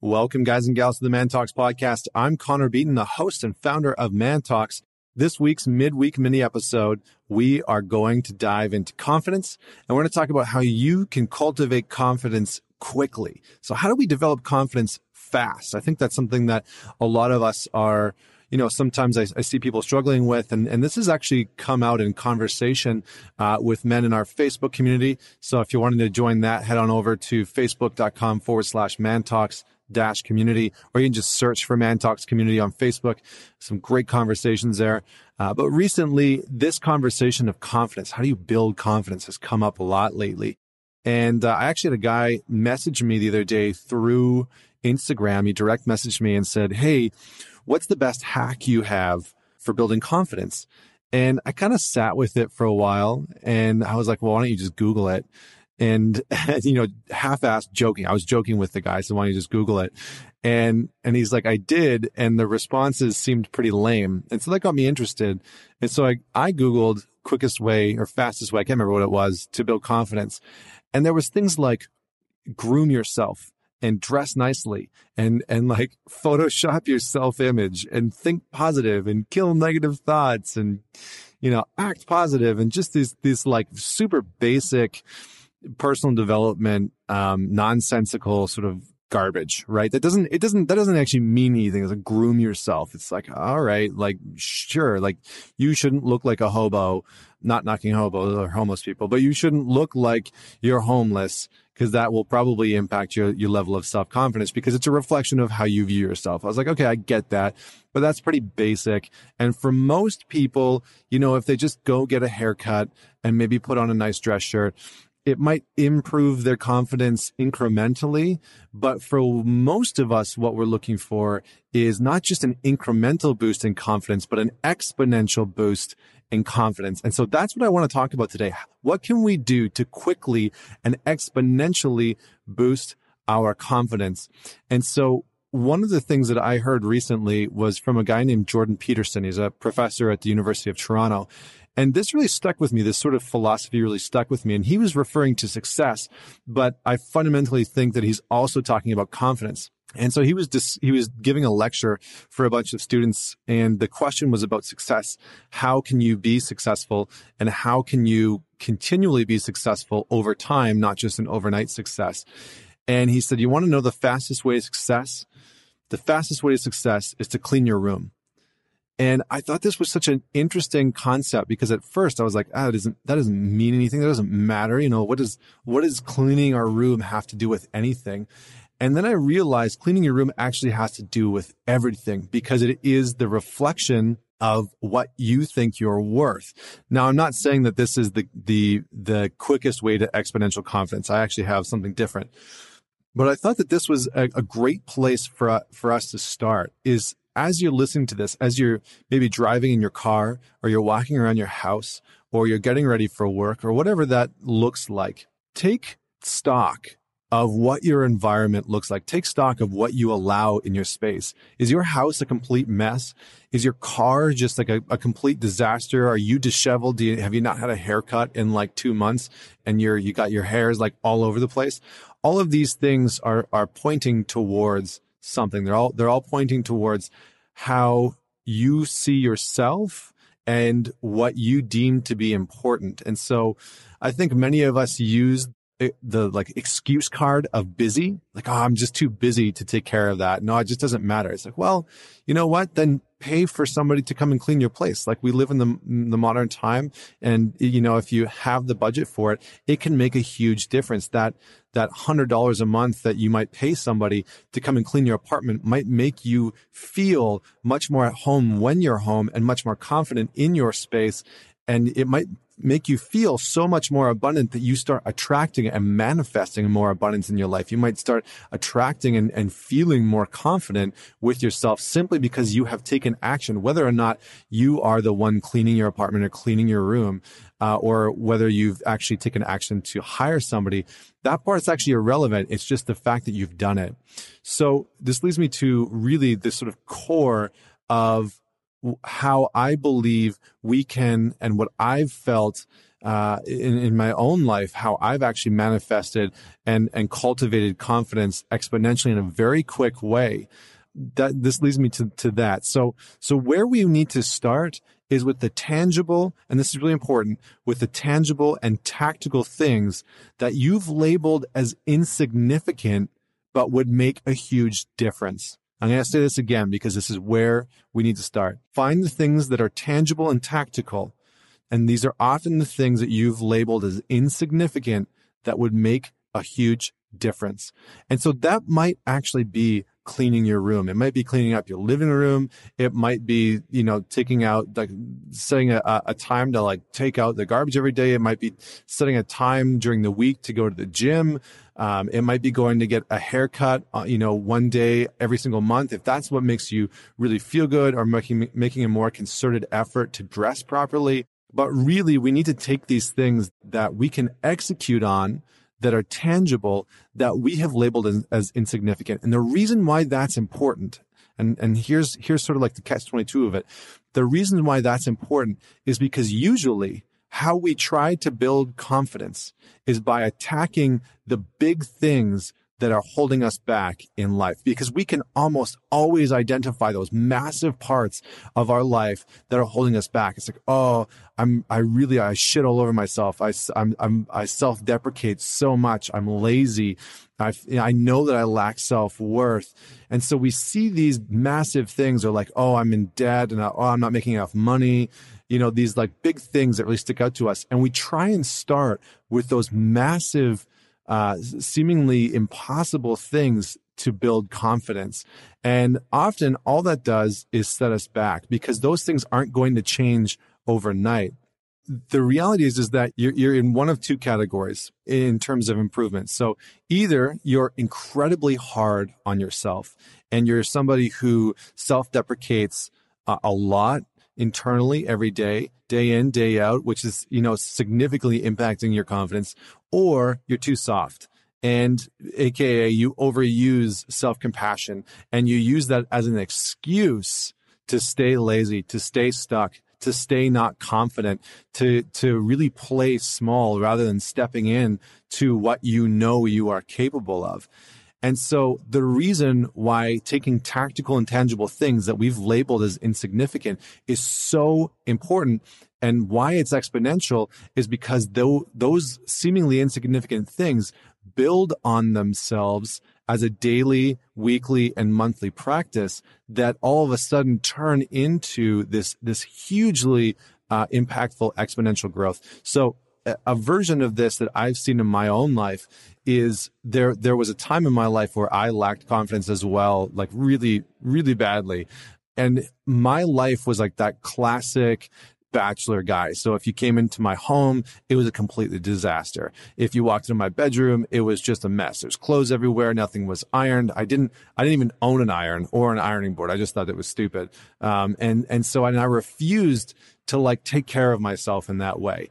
Welcome, guys and gals, to the ManTalks podcast. I'm Connor Beaton, the host and founder of ManTalks. This week's midweek mini episode, we are going to dive into confidence and we're going to talk about how you can cultivate confidence quickly. So, how do we develop confidence fast? I think that's something that a lot of us are you know, sometimes I, I, see people struggling with, and, and this has actually come out in conversation uh, with men in our Facebook community. So if you wanted to join that, head on over to facebook.com forward slash man talks dash community, or you can just search for ManTalks community on Facebook. Some great conversations there. Uh, but recently, this conversation of confidence, how do you build confidence, has come up a lot lately. And uh, I actually had a guy message me the other day through Instagram. He direct messaged me and said, Hey, what's the best hack you have for building confidence? And I kind of sat with it for a while and I was like, well, why don't you just Google it? And you know half-assed joking. I was joking with the guy so why don't you just google it? And and he's like i did and the responses seemed pretty lame. And so that got me interested. And so i i googled quickest way or fastest way i can't remember what it was to build confidence. And there was things like groom yourself and dress nicely and and like photoshop your self image and think positive and kill negative thoughts and you know act positive and just these these like super basic personal development, um, nonsensical sort of garbage, right? That doesn't, it doesn't, that doesn't actually mean anything. It's like groom yourself. It's like, all right, like, sure, like you shouldn't look like a hobo, not knocking hobos or homeless people, but you shouldn't look like you're homeless because that will probably impact your, your level of self confidence because it's a reflection of how you view yourself. I was like, okay, I get that, but that's pretty basic. And for most people, you know, if they just go get a haircut and maybe put on a nice dress shirt, it might improve their confidence incrementally. But for most of us, what we're looking for is not just an incremental boost in confidence, but an exponential boost in confidence. And so that's what I want to talk about today. What can we do to quickly and exponentially boost our confidence? And so one of the things that I heard recently was from a guy named Jordan Peterson. He's a professor at the University of Toronto. And this really stuck with me. This sort of philosophy really stuck with me. And he was referring to success, but I fundamentally think that he's also talking about confidence. And so he was dis- he was giving a lecture for a bunch of students and the question was about success. How can you be successful and how can you continually be successful over time, not just an overnight success? And he said, you want to know the fastest way to success? The fastest way to success is to clean your room. And I thought this was such an interesting concept because at first I was like, ah, that doesn't, that doesn't mean anything. That doesn't matter. You know, what does, what does cleaning our room have to do with anything? And then I realized cleaning your room actually has to do with everything because it is the reflection of what you think you're worth. Now, I'm not saying that this is the, the, the quickest way to exponential confidence. I actually have something different. But I thought that this was a, a great place for, for us to start is as you're listening to this, as you're maybe driving in your car or you're walking around your house or you're getting ready for work or whatever that looks like, take stock of what your environment looks like. Take stock of what you allow in your space. Is your house a complete mess? Is your car just like a, a complete disaster? Are you disheveled? Do you, have you not had a haircut in like two months and you're, you got your hairs like all over the place? All of these things are, are pointing towards something. They're all they're all pointing towards how you see yourself and what you deem to be important. And so I think many of us use the like excuse card of busy, like, oh, I'm just too busy to take care of that. No, it just doesn't matter. It's like, well, you know what? Then pay for somebody to come and clean your place. Like we live in the, the modern time. And, you know, if you have the budget for it, it can make a huge difference. That, that hundred dollars a month that you might pay somebody to come and clean your apartment might make you feel much more at home when you're home and much more confident in your space. And it might make you feel so much more abundant that you start attracting and manifesting more abundance in your life. You might start attracting and, and feeling more confident with yourself simply because you have taken action, whether or not you are the one cleaning your apartment or cleaning your room. Uh, or whether you've actually taken action to hire somebody, that part is actually irrelevant. It's just the fact that you've done it. So this leads me to really this sort of core of how I believe we can and what I've felt uh, in, in my own life, how I've actually manifested and, and cultivated confidence exponentially in a very quick way. That this leads me to, to that. So, so where we need to start is with the tangible, and this is really important, with the tangible and tactical things that you've labeled as insignificant, but would make a huge difference. I'm going to say this again because this is where we need to start. Find the things that are tangible and tactical and these are often the things that you've labeled as insignificant that would make a huge difference. And so that might actually be cleaning your room. It might be cleaning up your living room. It might be, you know, taking out, like setting a, a time to like take out the garbage every day. It might be setting a time during the week to go to the gym. Um, it might be going to get a haircut, uh, you know, one day every single month. If that's what makes you really feel good or making, making a more concerted effort to dress properly, but really, we need to take these things that we can execute on that are tangible that we have labeled as, as insignificant. And the reason why that's important, and, and here's, here's sort of like the catch 22 of it. The reason why that's important is because usually how we try to build confidence is by attacking the big things that are holding us back in life because we can almost always identify those massive parts of our life that are holding us back. It's like, oh, I'm, I really, I shit all over myself. I, I'm, I'm, I self deprecate so much. I'm lazy. I, I know that I lack self worth. And so we see these massive things are like, oh, I'm in debt and oh, I'm not making enough money. You know, these like big things that really stick out to us. And we try and start with those massive, uh, seemingly impossible things to build confidence. And often all that does is set us back because those things aren't going to change overnight. The reality is, is that you're, you're in one of two categories in terms of improvement. So either you're incredibly hard on yourself and you're somebody who self deprecates a lot internally every day, day in, day out, which is, you know, significantly impacting your confidence, or you're too soft. And AKA you overuse self compassion and you use that as an excuse to stay lazy, to stay stuck, to stay not confident, to, to really play small rather than stepping in to what you know you are capable of. And so the reason why taking tactical and tangible things that we've labeled as insignificant is so important and why it's exponential is because those seemingly insignificant things build on themselves as a daily, weekly, and monthly practice that all of a sudden turn into this, this hugely uh, impactful exponential growth. So a version of this that I've seen in my own life is there there was a time in my life where I lacked confidence as well, like really, really badly. And my life was like that classic bachelor guy. So if you came into my home, it was a completely disaster. If you walked into my bedroom, it was just a mess. There's clothes everywhere. Nothing was ironed. I didn't, I didn't even own an iron or an ironing board. I just thought it was stupid. Um, and, and so, and I refused to like take care of myself in that way.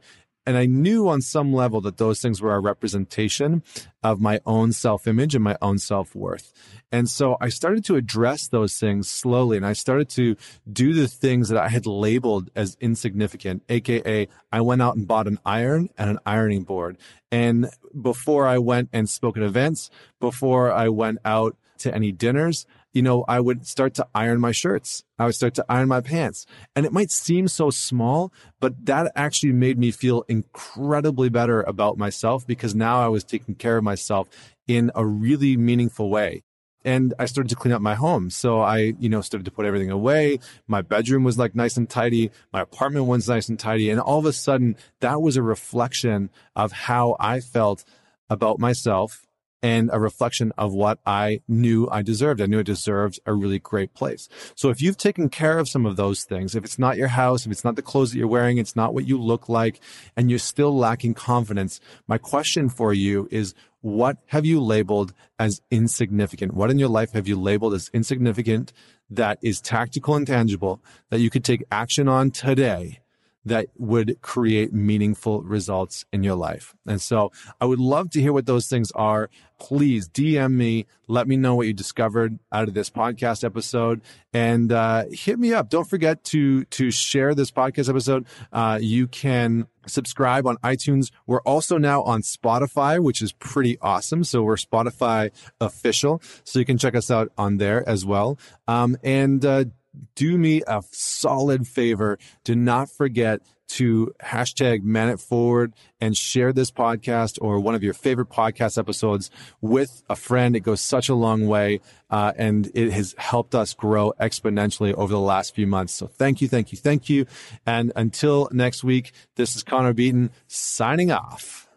And I knew on some level that those things were a representation of my own self image and my own self worth. And so I started to address those things slowly and I started to do the things that I had labeled as insignificant, AKA I went out and bought an iron and an ironing board. And before I went and spoke at events, before I went out to any dinners, you know, I would start to iron my shirts. I would start to iron my pants. And it might seem so small, but that actually made me feel incredibly better about myself because now I was taking care of myself in a really meaningful way. And I started to clean up my home. So I, you know, started to put everything away. My bedroom was like nice and tidy. My apartment was nice and tidy. And all of a sudden, that was a reflection of how I felt about myself and a reflection of what I knew I deserved. I knew I deserved a really great place. So if you've taken care of some of those things, if it's not your house, if it's not the clothes that you're wearing, it's not what you look like, and you're still lacking confidence, my question for you is, what have you labeled as insignificant? What in your life have you labeled as insignificant that is tactical and tangible that you could take action on today that would create meaningful results in your life. And so I would love to hear what those things are. Please DM me. Let me know what you discovered out of this podcast episode and uh, hit me up. Don't forget to, to share this podcast episode. Uh, you can subscribe on iTunes. We're also now on Spotify, which is pretty awesome. So we're Spotify official. So you can check us out on there as well. Um, and uh, do me a solid favor. Do not forget to hashtag man it forward and share this podcast or one of your favorite podcast episodes with a friend. It goes such a long way. Uh, and it has helped us grow exponentially over the last few months. So thank you, thank you, thank you. And until next week, this is Connor Beaton signing off.